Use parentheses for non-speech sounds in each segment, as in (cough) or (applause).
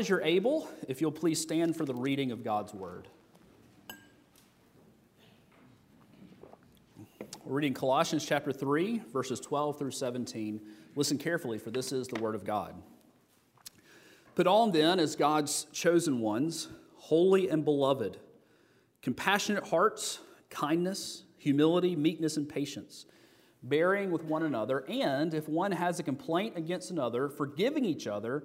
As you're able, if you'll please stand for the reading of God's word. We're reading Colossians chapter 3, verses 12 through 17. Listen carefully, for this is the word of God. Put on then, as God's chosen ones, holy and beloved, compassionate hearts, kindness, humility, meekness, and patience, bearing with one another, and if one has a complaint against another, forgiving each other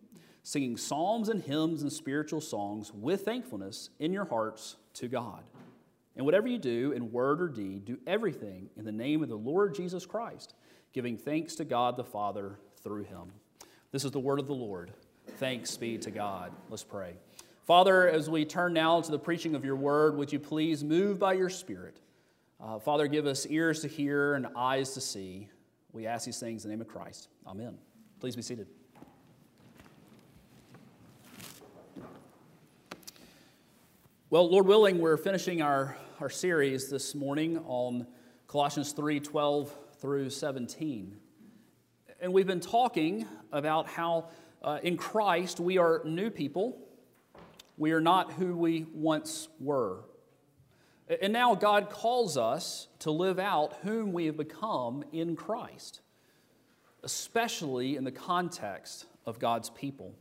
singing psalms and hymns and spiritual songs with thankfulness in your hearts to God. And whatever you do in word or deed, do everything in the name of the Lord Jesus Christ, giving thanks to God the Father through him. This is the word of the Lord. Thanks be to God. Let's pray. Father, as we turn now to the preaching of your word, would you please move by your Spirit? Uh, Father, give us ears to hear and eyes to see. We ask these things in the name of Christ. Amen. Please be seated. Well, Lord willing, we're finishing our, our series this morning on Colossians 3 12 through 17. And we've been talking about how uh, in Christ we are new people. We are not who we once were. And now God calls us to live out whom we have become in Christ, especially in the context of God's people.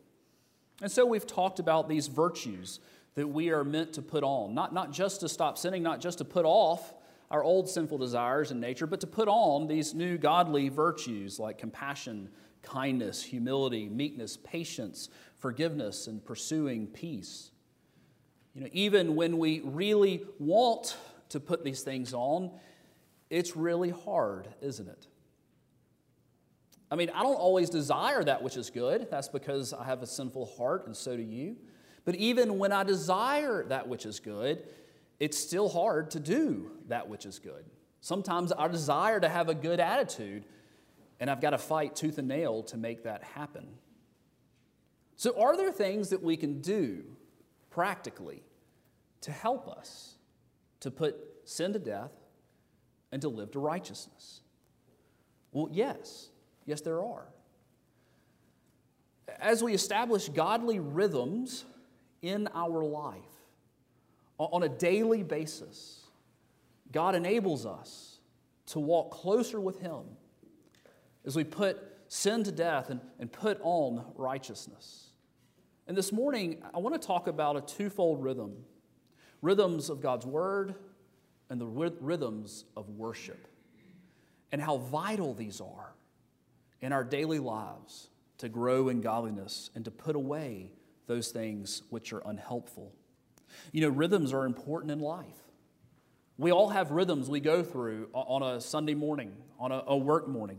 And so we've talked about these virtues that we are meant to put on. Not, not just to stop sinning, not just to put off our old sinful desires and nature, but to put on these new godly virtues like compassion, kindness, humility, meekness, patience, forgiveness, and pursuing peace. You know, even when we really want to put these things on, it's really hard, isn't it? I mean, I don't always desire that which is good. That's because I have a sinful heart, and so do you. But even when I desire that which is good, it's still hard to do that which is good. Sometimes I desire to have a good attitude, and I've got to fight tooth and nail to make that happen. So, are there things that we can do practically to help us to put sin to death and to live to righteousness? Well, yes. Yes, there are. As we establish godly rhythms in our life on a daily basis, God enables us to walk closer with Him as we put sin to death and, and put on righteousness. And this morning, I want to talk about a twofold rhythm rhythms of God's Word and the rhythms of worship, and how vital these are in our daily lives to grow in godliness and to put away those things which are unhelpful. You know, rhythms are important in life. We all have rhythms we go through on a Sunday morning, on a, a work morning,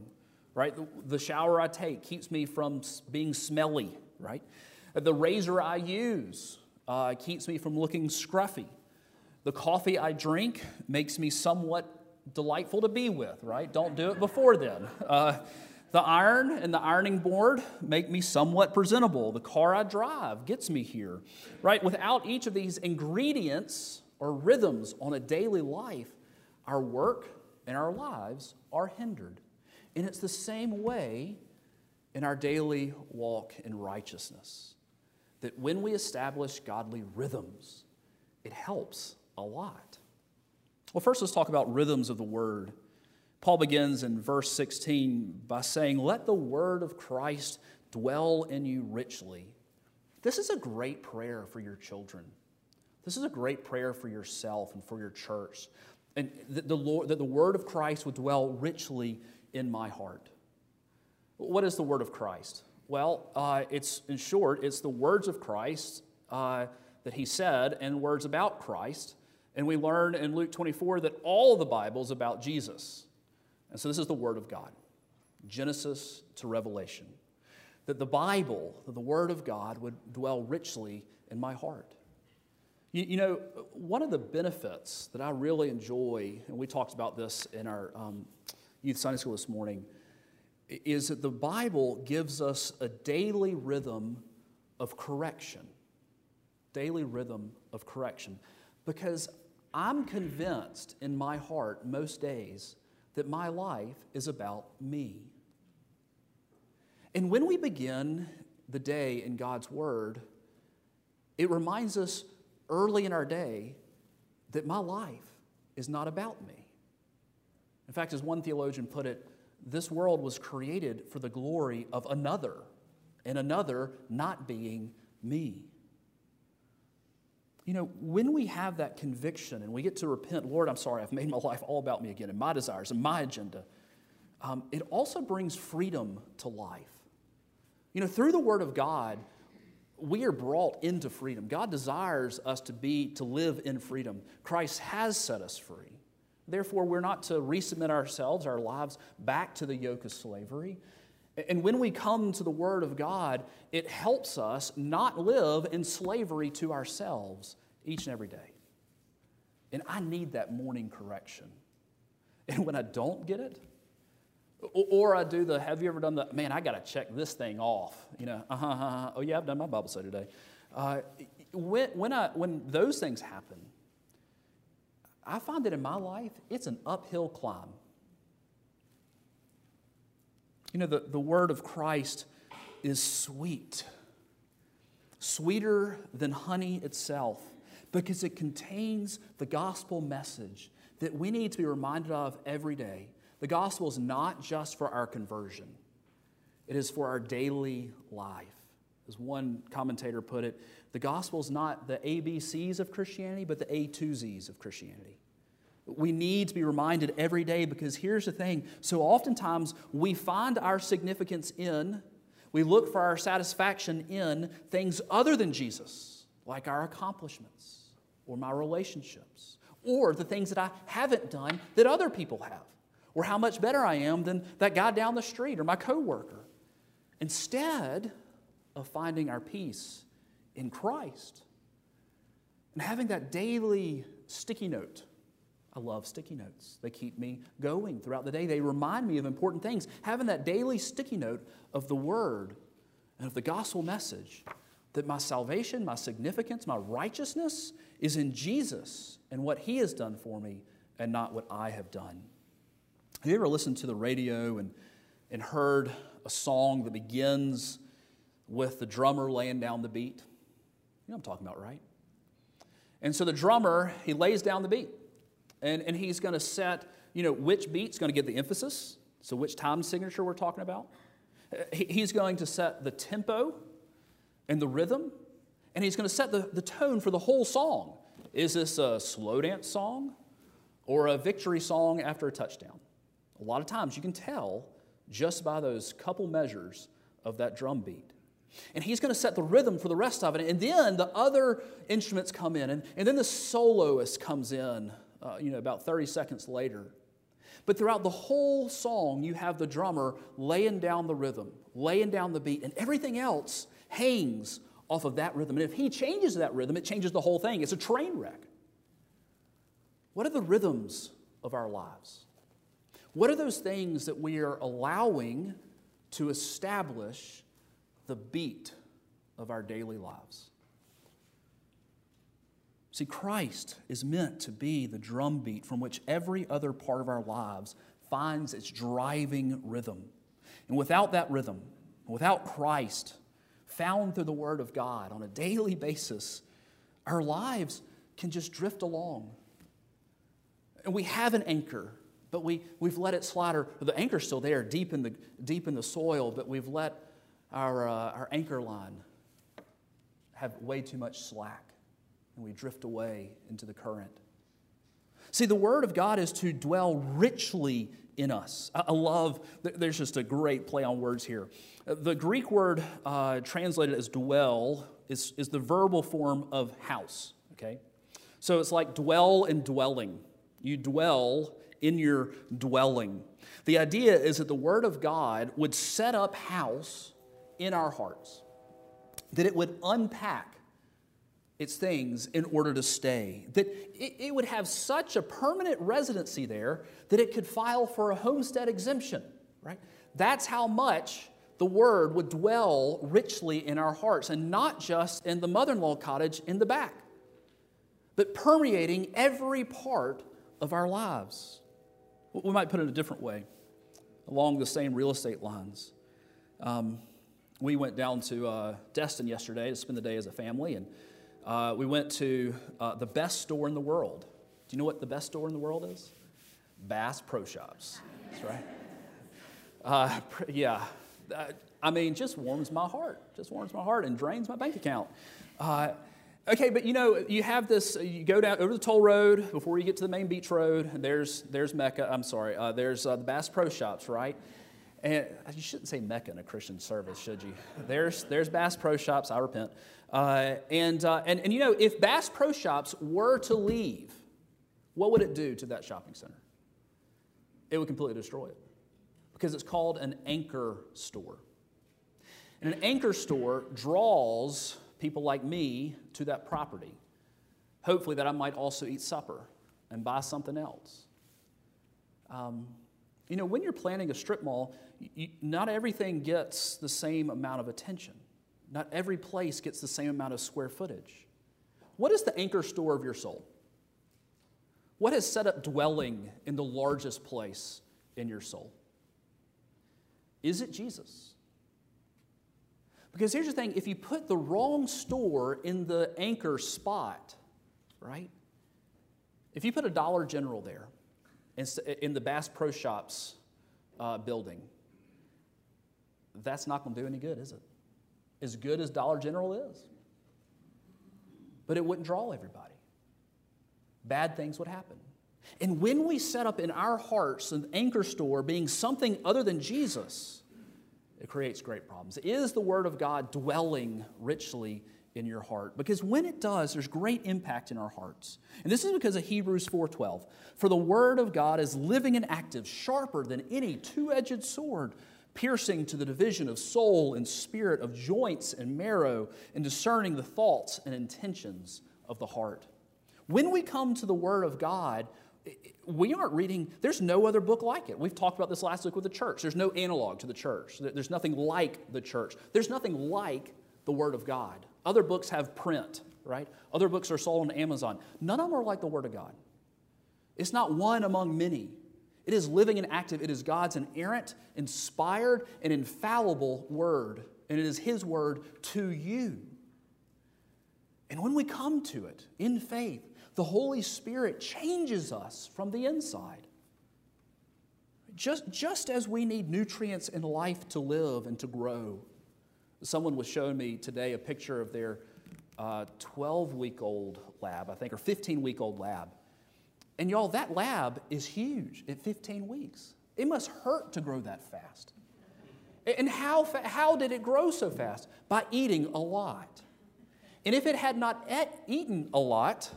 right? The, the shower I take keeps me from being smelly, right? The razor I use uh, keeps me from looking scruffy. The coffee I drink makes me somewhat delightful to be with, right? Don't do it before then. Uh, the iron and the ironing board make me somewhat presentable. The car I drive gets me here, right? Without each of these ingredients or rhythms on a daily life, our work and our lives are hindered. And it's the same way in our daily walk in righteousness. That when we establish godly rhythms, it helps a lot. Well, first, let's talk about rhythms of the word. Paul begins in verse 16 by saying, Let the word of Christ dwell in you richly. This is a great prayer for your children. This is a great prayer for yourself and for your church. And that the, Lord, that the word of Christ would dwell richly in my heart. What is the word of Christ? Well, uh, it's in short, it's the words of Christ uh, that he said and words about Christ. And we learn in Luke 24 that all the Bible is about Jesus. And so this is the Word of God, Genesis to Revelation. That the Bible, that the Word of God, would dwell richly in my heart. You, you, know, one of the benefits that I really enjoy, and we talked about this in our um, youth Sunday school this morning, is that the Bible gives us a daily rhythm of correction. Daily rhythm of correction. Because I'm convinced in my heart most days that my life is about me. And when we begin the day in God's Word, it reminds us early in our day that my life is not about me. In fact, as one theologian put it, this world was created for the glory of another, and another not being me. You know, when we have that conviction and we get to repent, Lord, I'm sorry, I've made my (laughs) life all about me again and my desires and my agenda, um, it also brings freedom to life. You know, through the Word of God, we are brought into freedom. God desires us to be, to live in freedom. Christ has set us free. Therefore, we're not to resubmit ourselves, our lives, back to the yoke of slavery. And when we come to the Word of God, it helps us not live in slavery to ourselves each and every day. And I need that morning correction. And when I don't get it, or I do the, have you ever done the, man, I got to check this thing off. You know, uh-huh, uh-huh. oh yeah, I've done my Bible study today. Uh, when, when, I, when those things happen, I find that in my life, it's an uphill climb. You know, the, the word of Christ is sweet, sweeter than honey itself, because it contains the gospel message that we need to be reminded of every day. The gospel is not just for our conversion, it is for our daily life. As one commentator put it, the gospel is not the ABCs of Christianity, but the A to Zs of Christianity. We need to be reminded every day because here's the thing. So oftentimes we find our significance in, we look for our satisfaction in things other than Jesus, like our accomplishments or my relationships or the things that I haven't done that other people have or how much better I am than that guy down the street or my coworker. Instead of finding our peace in Christ and having that daily sticky note I love sticky notes. They keep me going throughout the day. They remind me of important things. Having that daily sticky note of the Word and of the gospel message that my salvation, my significance, my righteousness is in Jesus and what He has done for me and not what I have done. Have you ever listened to the radio and, and heard a song that begins with the drummer laying down the beat? You know I'm talking about, right? And so the drummer, he lays down the beat. And, and he's going to set, you know, which beat's going to get the emphasis, so which time signature we're talking about. He's going to set the tempo and the rhythm, and he's going to set the, the tone for the whole song. Is this a slow dance song or a victory song after a touchdown? A lot of times you can tell just by those couple measures of that drum beat. And he's going to set the rhythm for the rest of it. And then the other instruments come in, and, and then the soloist comes in uh, you know, about 30 seconds later. But throughout the whole song, you have the drummer laying down the rhythm, laying down the beat, and everything else hangs off of that rhythm. And if he changes that rhythm, it changes the whole thing. It's a train wreck. What are the rhythms of our lives? What are those things that we are allowing to establish the beat of our daily lives? See, Christ is meant to be the drumbeat from which every other part of our lives finds its driving rhythm. And without that rhythm, without Christ found through the Word of God on a daily basis, our lives can just drift along. And we have an anchor, but we, we've let it slide. Or the anchor's still there, deep in the, deep in the soil, but we've let our, uh, our anchor line have way too much slack and we drift away into the current. See, the Word of God is to dwell richly in us. I love, there's just a great play on words here. The Greek word uh, translated as dwell is, is the verbal form of house, okay? So it's like dwell and dwelling. You dwell in your dwelling. The idea is that the Word of God would set up house in our hearts, that it would unpack its things in order to stay. That it, it, would have such a permanent residency there that it could file for a homestead exemption, right? That's how much the word would dwell richly in our hearts, and not just in the mother in law cottage in the back, but permeating every part of our lives. We might put it a different way, along the same real estate lines. Um, we went down to uh, Destin yesterday to spend the day as a family, and uh, we went to uh, the best store in the world. Do you know what the best store in the world is? Bass Pro Shops. That's right. Uh, yeah. Uh, I mean, just warms my heart. Just warms my heart and drains my bank account. Uh, okay, but you know, you have this. You go down over the toll road before you get to the main beach road. There's there's Mecca. I'm sorry. Uh, there's the Bass Pro Shops, right? And you shouldn't say Mecca in a Christian service, should you? There's, there's Bass Pro Shops, I repent. Uh, and, uh, and, and you know, if Bass Pro Shops were to leave, what would it do to that shopping center? It would completely destroy it because it's called an anchor store. And an anchor store draws people like me to that property. Hopefully, that I might also eat supper and buy something else. Um, you know, when you're planning a strip mall, not everything gets the same amount of attention. Not every place gets the same amount of square footage. What is the anchor store of your soul? What has set up dwelling in the largest place in your soul? Is it Jesus? Because here's the thing if you put the wrong store in the anchor spot, right? If you put a Dollar General there, in the Bass Pro Shops uh, building. That's not going to do any good, is it? As good as Dollar General is. But it wouldn't draw everybody. Bad things would happen. And when we set up in our hearts an anchor store being something other than Jesus, it creates great problems. Is the Word of God dwelling richly in your heart because when it does there's great impact in our hearts and this is because of hebrews 4.12 for the word of god is living and active sharper than any two-edged sword piercing to the division of soul and spirit of joints and marrow and discerning the thoughts and intentions of the heart when we come to the word of god we aren't reading, there's no other book like it. We've talked about this last week with the church. There's no analog to the church. There's nothing like the church. There's nothing like the Word of God. Other books have print, right? Other books are sold on Amazon. None of them are like the Word of God. It's not one among many. It is living and active. It is God's inerrant, inspired, and infallible Word. And it is His Word to you. And when we come to it in faith, the Holy Spirit changes us from the inside. Just, just as we need nutrients in life to live and to grow, Someone was showing me today a picture of their 12 uh, week old lab, I think, or 15 week old lab. And y'all, that lab is huge at 15 weeks. It must hurt to grow that fast. And how, how did it grow so fast? By eating a lot. And if it had not et, eaten a lot,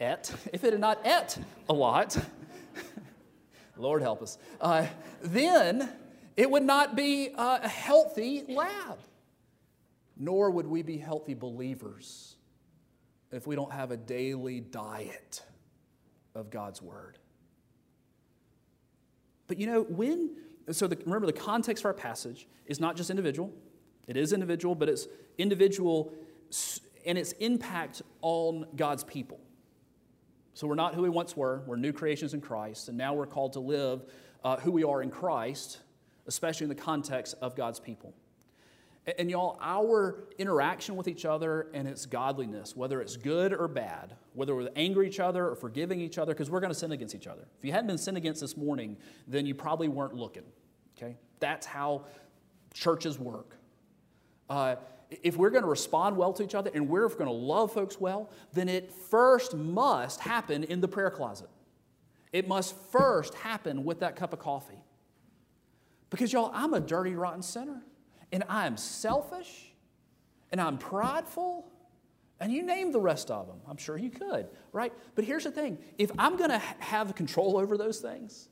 et, (laughs) if it had not et a lot, (laughs) Lord help us, uh, then it would not be a healthy lab nor would we be healthy believers if we don't have a daily diet of God's Word. But you know, when, so the, remember the context for our passage is not just individual, it is individual, but it's individual and its impact on God's people. So we're not who we once were, we're new creations in Christ, and now we're called to live uh, who we are in Christ, especially in the context of God's people. And y'all, our interaction with each other and its godliness, whether it's good or bad, whether we're angry each other or forgiving each other, because we're going to sin against each other. If you hadn't been sinned against this morning, then you probably weren't looking. Okay? That's how churches work. Uh, if we're going to respond well to each other and we're going to love folks well, then it first must happen in the prayer closet. It must first happen with that cup of coffee. Because, y'all, I'm a dirty, rotten sinner and I'm selfish and I'm prideful. And you name the rest of them. I'm sure you could, right? But here's the thing if I'm going to have control over those things,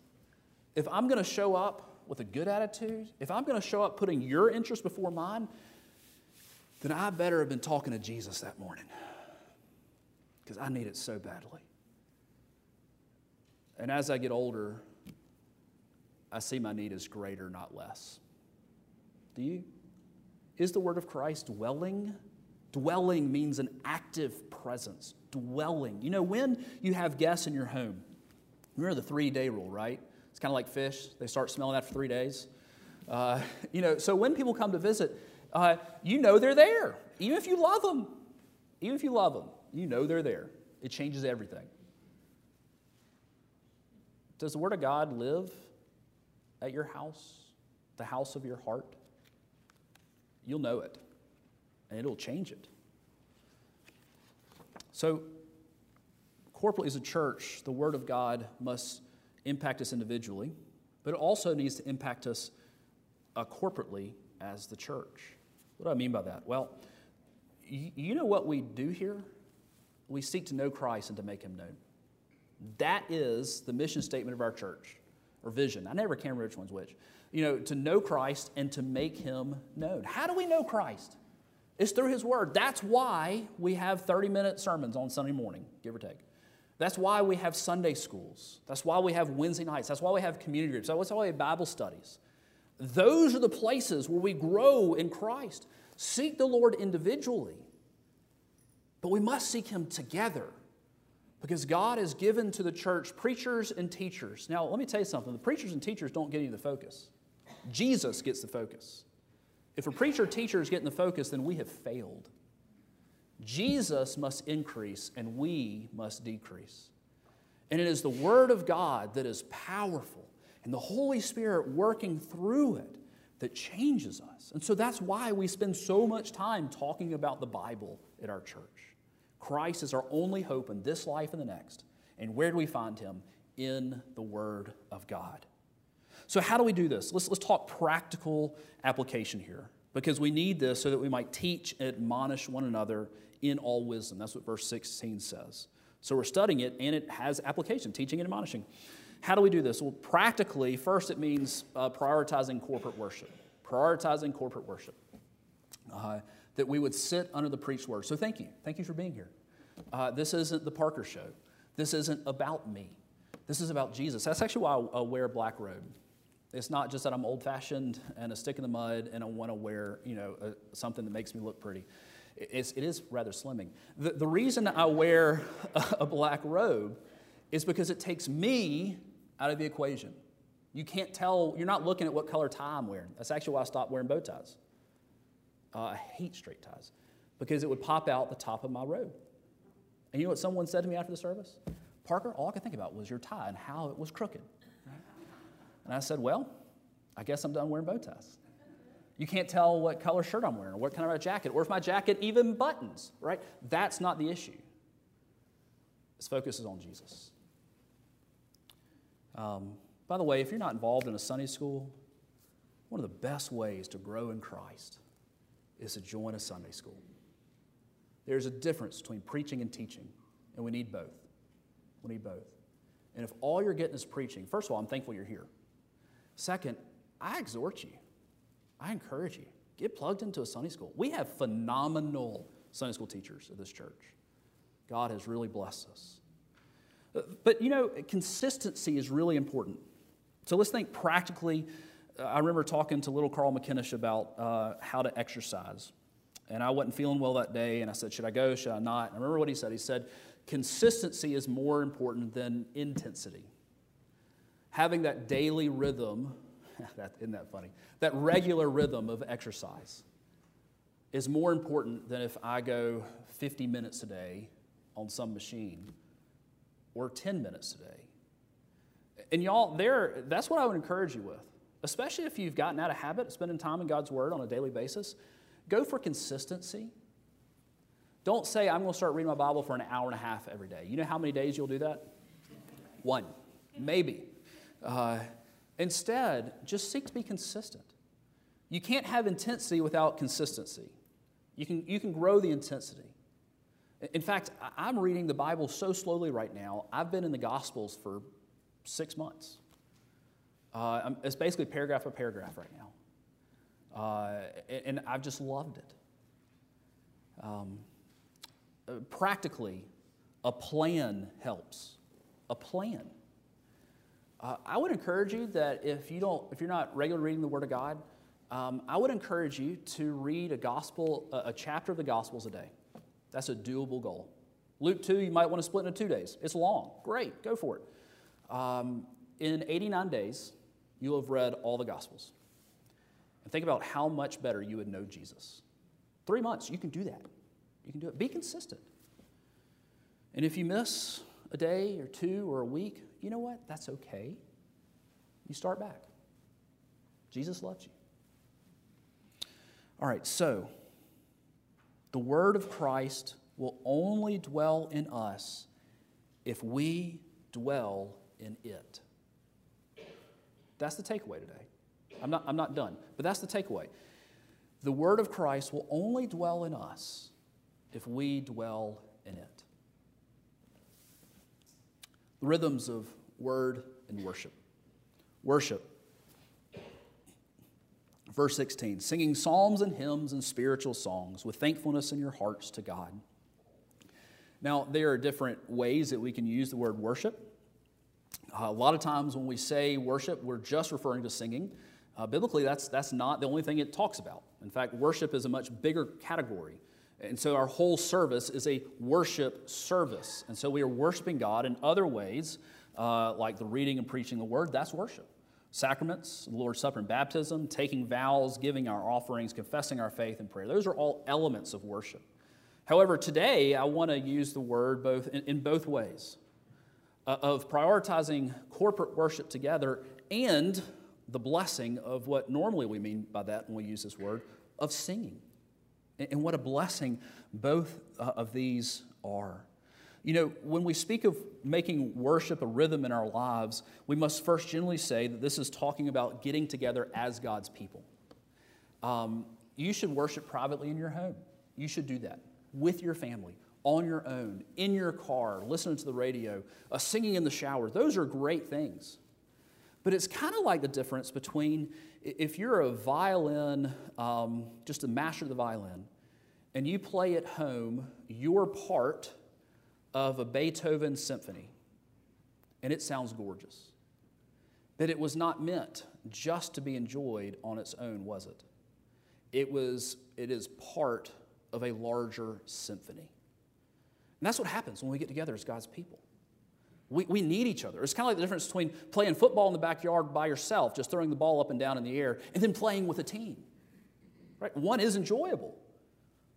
if I'm going to show up with a good attitude, if I'm going to show up putting your interest before mine, then I better have been talking to Jesus that morning. because I need it so badly. And as I get older, I see my need is greater, not less. Do you? Is the word of Christ dwelling? Dwelling means an active presence. Dwelling. You know, when you have guests in your home, remember the three day rule, right? It's kind of like fish, they start smelling after three days. Uh, you know, so when people come to visit, uh, you know they're there, even if you love them. Even if you love them, you know they're there. It changes everything. Does the Word of God live at your house, the house of your heart? You'll know it, and it'll change it. So, corporately as a church, the Word of God must impact us individually, but it also needs to impact us uh, corporately as the church. What do I mean by that? Well, you, you know what we do here? We seek to know Christ and to make him known. That is the mission statement of our church or vision. I never can remember which one's which. You know, to know Christ and to make him known. How do we know Christ? It's through his word. That's why we have 30 minute sermons on Sunday morning, give or take. That's why we have Sunday schools. That's why we have Wednesday nights. That's why we have community groups. That's why we have Bible studies. Those are the places where we grow in Christ. Seek the Lord individually, but we must seek him together. Because God has given to the church preachers and teachers. Now, let me tell you something the preachers and teachers don't get any of the focus, Jesus gets the focus. If a preacher teacher is getting the focus, then we have failed. Jesus must increase and we must decrease. And it is the Word of God that is powerful and the Holy Spirit working through it that changes us. And so that's why we spend so much time talking about the Bible at our church. Christ is our only hope in this life and the next. And where do we find him? In the Word of God. So, how do we do this? Let's, let's talk practical application here because we need this so that we might teach and admonish one another in all wisdom. That's what verse 16 says. So, we're studying it and it has application, teaching and admonishing. How do we do this? Well, practically, first it means uh, prioritizing corporate worship. Prioritizing corporate worship. Uh, that we would sit under the preached word. So thank you. Thank you for being here. Uh, this isn't the Parker Show. This isn't about me. This is about Jesus. That's actually why I, wear a black robe. It's not just that I'm old fashioned and a stick in the mud and I want to wear you know, a, something that makes me look pretty. It's, it is rather slimming. The, the reason I wear a, (laughs) a black robe is because it takes me out of the equation. You can't tell, you're not looking at what color tie I'm wearing. That's actually why I stopped wearing bow ties. Uh, I hate straight ties because it would pop out the top of my robe. And you know what someone said to me after the service? Parker, all I could think about was your tie and how it was crooked. And I said, Well, I guess I'm done wearing bow ties. You can't tell what color shirt I'm wearing or what kind of a jacket, or if my jacket even buttons, right? That's not the issue. His focus is on Jesus. Um, by the way, if you're not involved in a Sunday school, one of the best ways to grow in Christ is to join a Sunday school. There's a difference between preaching and teaching, and we need both. We need both. And if all you're getting is preaching, first of all, I'm thankful you're here. Second, I exhort you, I encourage you, get plugged into a Sunday school. We have phenomenal Sunday school teachers at this church. God has really blessed us. But you know, consistency is really important. So let's think practically I remember talking to little Carl McKinnish about uh, how to exercise. And I wasn't feeling well that day, and I said, Should I go? Should I not? And I remember what he said. He said, Consistency is more important than intensity. Having that daily rhythm, (laughs) that, isn't that funny? That regular rhythm of exercise is more important than if I go 50 minutes a day on some machine or 10 minutes a day. And y'all, there, that's what I would encourage you with especially if you've gotten out of habit of spending time in God's Word on a daily basis, go for consistency. Don't say, I'm going to start reading my Bible for an hour and a half every day. You know how many days you'll do that? One, maybe. Uh, instead, just seek to be consistent. You can't have intensity without consistency. You can, you can grow the intensity. In fact, I'm reading the Bible so slowly right now, I've been in the Gospels for six months. Uh, it's basically paragraph by paragraph right now. Uh, and I've just loved it. Um, uh, practically, A plan helps. A plan. Uh, I would encourage you that if you don't, if you're not regularly reading the Word of God, um, I would encourage you to read a gospel, a, a chapter of the Gospels a day. That's a doable goal. Luke 2, you might want to split into two days. It's long. Great, go for it. Um, in 89 days, you'll have read all the Gospels. And think about how much better you would know Jesus. Three months, you can do that. You can do it. Be consistent. And if you miss a day or two or a week, you know what? That's okay. You start back. Jesus loves you. All right, so the word of Christ will only dwell in us if we dwell in it. That's the takeaway today. I'm not, I'm not done, but that's the takeaway. The word of Christ will only dwell in us if we dwell in it. Rhythms of word and worship. Worship. Verse 16 singing psalms and hymns and spiritual songs with thankfulness in your hearts to God. Now, there are different ways that we can use the word worship. Uh, a lot of times when we say worship, we're just referring to singing. Uh, biblically, that's, that's not the only thing it talks about. In fact, worship is a much bigger category. And so our whole service is a worship service. And so we are worshiping God in other ways, uh, like the reading and preaching the word. That's worship. Sacraments, the Lord's Supper and baptism, taking vows, giving our offerings, confessing our faith and prayer. Those are all elements of worship. However, today I want to use the word both in, in both ways uh, of prioritizing corporate worship together and the blessing of what normally we mean by that when we use this word of singing. And what a blessing both uh, of these are. You know, when we speak of making worship a rhythm in our lives, we must first generally say that this is talking about getting together as God's people. Um, you should worship privately in your home. You should do that with your family, on your own, in your car, listening to the radio, uh, singing in the shower. Those are great things. But it's kind of like the difference between if you're a violin, um, just a master of the violin, and you play at home your part of a Beethoven symphony, and it sounds gorgeous. But it was not meant just to be enjoyed on its own, was it? It was, it is part of a larger symphony. And that's what happens when we get together as God's people. We, we need each other. It's kind of like the difference between playing football in the backyard by yourself, just throwing the ball up and down in the air, and then playing with a team. Right? One is enjoyable,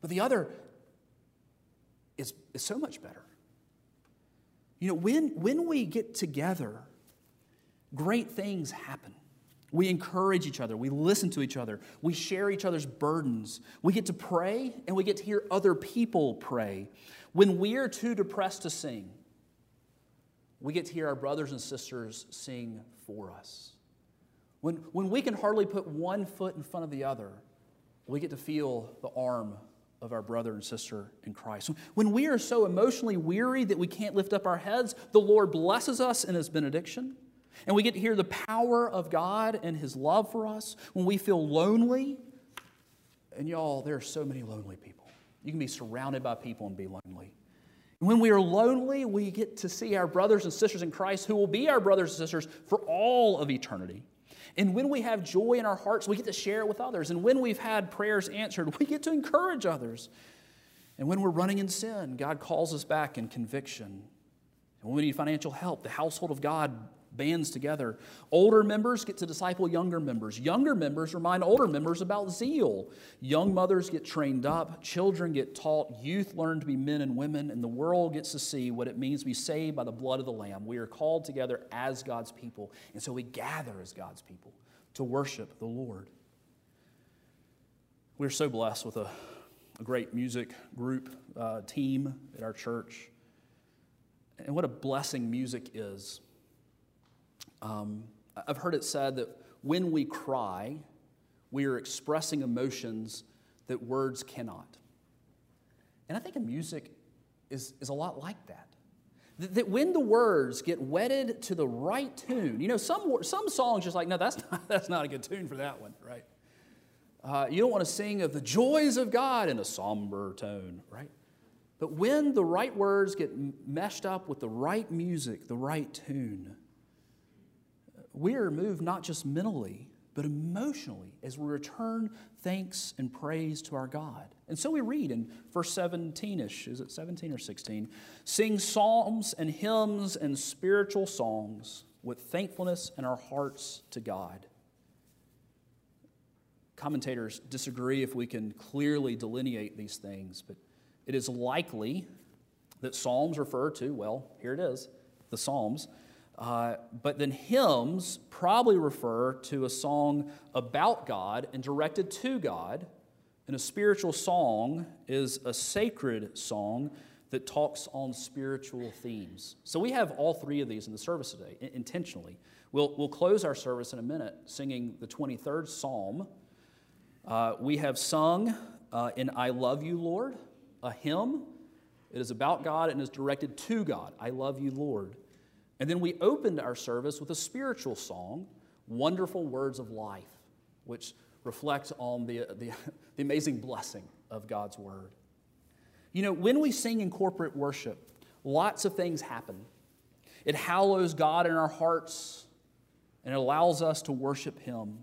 but the other is, is so much better. You know, when, when we get together, great things happen. We encourage each other. We listen to each other. We share each other's burdens. We get to pray and we get to hear other people pray. When we're too depressed to sing, we get to hear our brothers and sisters sing for us. When, when we can hardly put one foot in front of the other, we get to feel the arm of our brother and sister in Christ. When we are so emotionally weary that we can't lift up our heads, the Lord blesses us in His benediction. And we get to hear the power of God and His love for us. When we feel lonely, and y'all, there are so many lonely people. You can be surrounded by people and be lonely. When we are lonely, we get to see our brothers and sisters in Christ who will be our brothers and sisters for all of eternity. And when we have joy in our hearts, we get to share it with others. And when we've had prayers answered, we get to encourage others. And when we're running in sin, God calls us back in conviction. And when we need financial help, the household of God bands together. Older members get to disciple younger members. Younger members remind older members about zeal. Young mothers get trained up. Children get taught. Youth learn to be men and women. And the world gets to see what it means to be saved by the blood of the Lamb. We are called together as God's people. And so we gather as God's people to worship the Lord. We're so blessed with a, a great music group uh, team at our church. And what a blessing music is. Um, I've heard it said that when we cry, we are expressing emotions that words cannot. And I think music is, is a lot like that. That when the words get wedded to the right tune, you know, some, some songs just like, no, that's not, (laughs) that's not a good tune for that one, right? Uh, you don't want to sing of the joys of God in a somber tone, right? But when the right words get meshed up with the right music, the right tune, we are moved not just mentally, but emotionally as we return thanks and praise to our God. And so we read in verse 17 ish, is it 17 or 16? Sing psalms and hymns and spiritual songs with thankfulness in our hearts to God. Commentators disagree if we can clearly delineate these things, but it is likely that Psalms refer to, well, here it is, the Psalms. Uh, but then hymns probably refer to a song about God and directed to God. And a spiritual song is a sacred song that talks on spiritual themes. So we have all three of these in the service today, intentionally. We'll, we'll close our service in a minute singing the 23rd Psalm. Uh, we have sung uh, in I Love You, Lord, a hymn. It is about God and is directed to God. I love you, Lord. And then we opened our service with a spiritual song, Wonderful Words of Life, which reflects on the, the, (laughs) the amazing blessing of God's Word. You know, when we sing in corporate worship, lots of things happen. It hallows God in our hearts and it allows us to worship Him.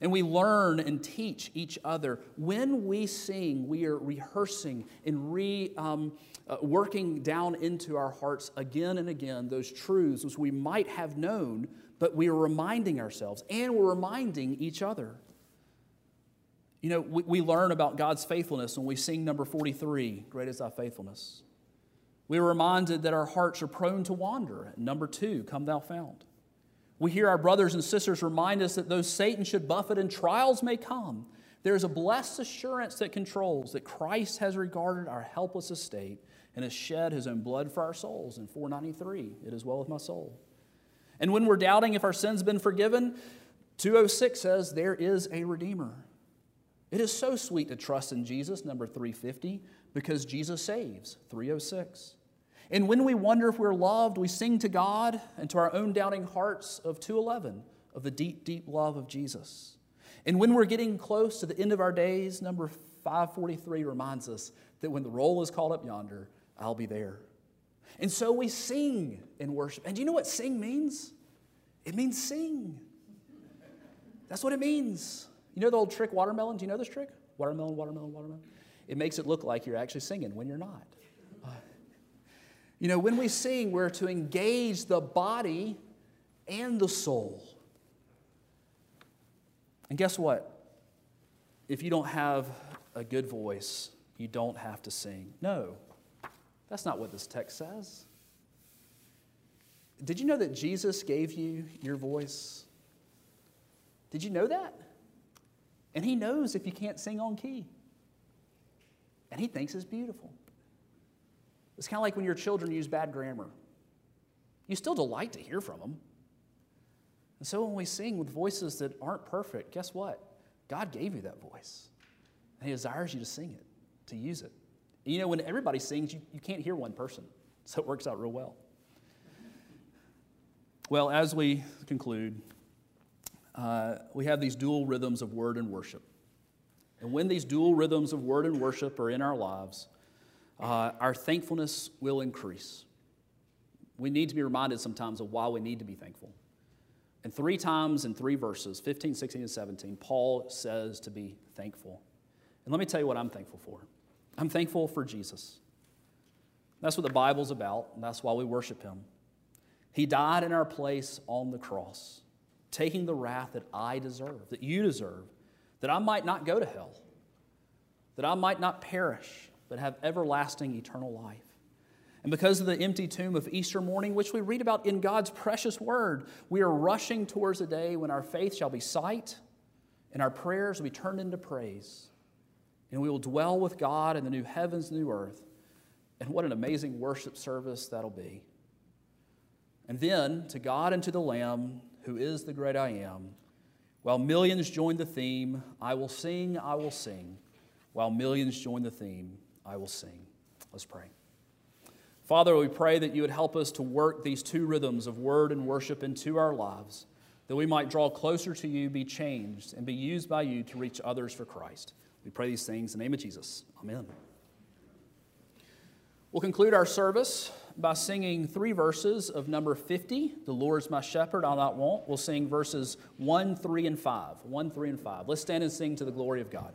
And we learn and teach each other. When we sing, we are rehearsing and re, um, uh, working down into our hearts again and again those truths which we might have known, but we are reminding ourselves and we're reminding each other. You know, we, we learn about God's faithfulness when we sing number 43, Great is Thy Faithfulness. We are reminded that our hearts are prone to wander. Number two, Come Thou Fount. We hear our brothers and sisters remind us that though Satan should buffet and trials may come, there is a blessed assurance that controls that Christ has regarded our helpless estate and has shed his own blood for our souls. In 493, it is well with my soul. And when we're doubting if our sins been forgiven, 206 says there is a Redeemer. It is so sweet to trust in Jesus, number 350, because Jesus saves, 306. And when we wonder if we're loved, we sing to God and to our own doubting hearts of 211, of the deep, deep love of Jesus. And when we're getting close to the end of our days, number 543 reminds us that when the roll is called up yonder, I'll be there. And so we sing in worship. And do you know what sing means? It means sing. That's what it means. You know the old trick watermelon? Do you know this trick? Watermelon, watermelon, watermelon. It makes it look like you're actually singing when you're not. Uh, you know, when we sing, we're to engage the body and the soul. And guess what? If you don't have a good voice, you don't have to sing. No, that's not what this text says. Did you know that Jesus gave you your voice? Did you know that? And He knows if you can't sing on key. And He thinks it's beautiful. It's kind of like when your children use bad grammar. You still delight to hear from them. And so when we sing with voices that aren't perfect, guess what? God gave you that voice. And He desires you to sing it, to use it. You know, when everybody sings, you, you can't hear one person. So it works out real well. Well, as we conclude, uh, we have these dual rhythms of word and worship. And when these dual rhythms of word and worship are in our lives, uh, our thankfulness will increase. We need to be reminded sometimes of why we need to be thankful. And three times in three verses, 15, 16, and 17, Paul says to be thankful. And let me tell you what I'm thankful for. I'm thankful for Jesus. That's what the Bible's about, and that's why we worship him. He died in our place on the cross, taking the wrath that I deserve, that you deserve, that I might not go to hell, that I might not perish, but have everlasting eternal life. And because of the empty tomb of Easter morning, which we read about in God's precious word, we are rushing towards a day when our faith shall be sight and our prayers will be turned into praise. And we will dwell with God in the new heavens, new earth. And what an amazing worship service that'll be. And then to God and to the Lamb, who is the great I am, while millions join the theme, I will sing, I will sing. While millions join the theme, I will sing. Let's pray. Father, we pray that you would help us to work these two rhythms of word and worship into our lives, that we might draw closer to you, be changed, and be used by you to reach others for Christ. We pray these things in the name of Jesus. Amen. We'll conclude our service by singing three verses of number 50, The Lord's My Shepherd, I'll Not Want. We'll sing verses 1, 3, and 5. 1, 3, and 5. Let's stand and sing to the glory of God.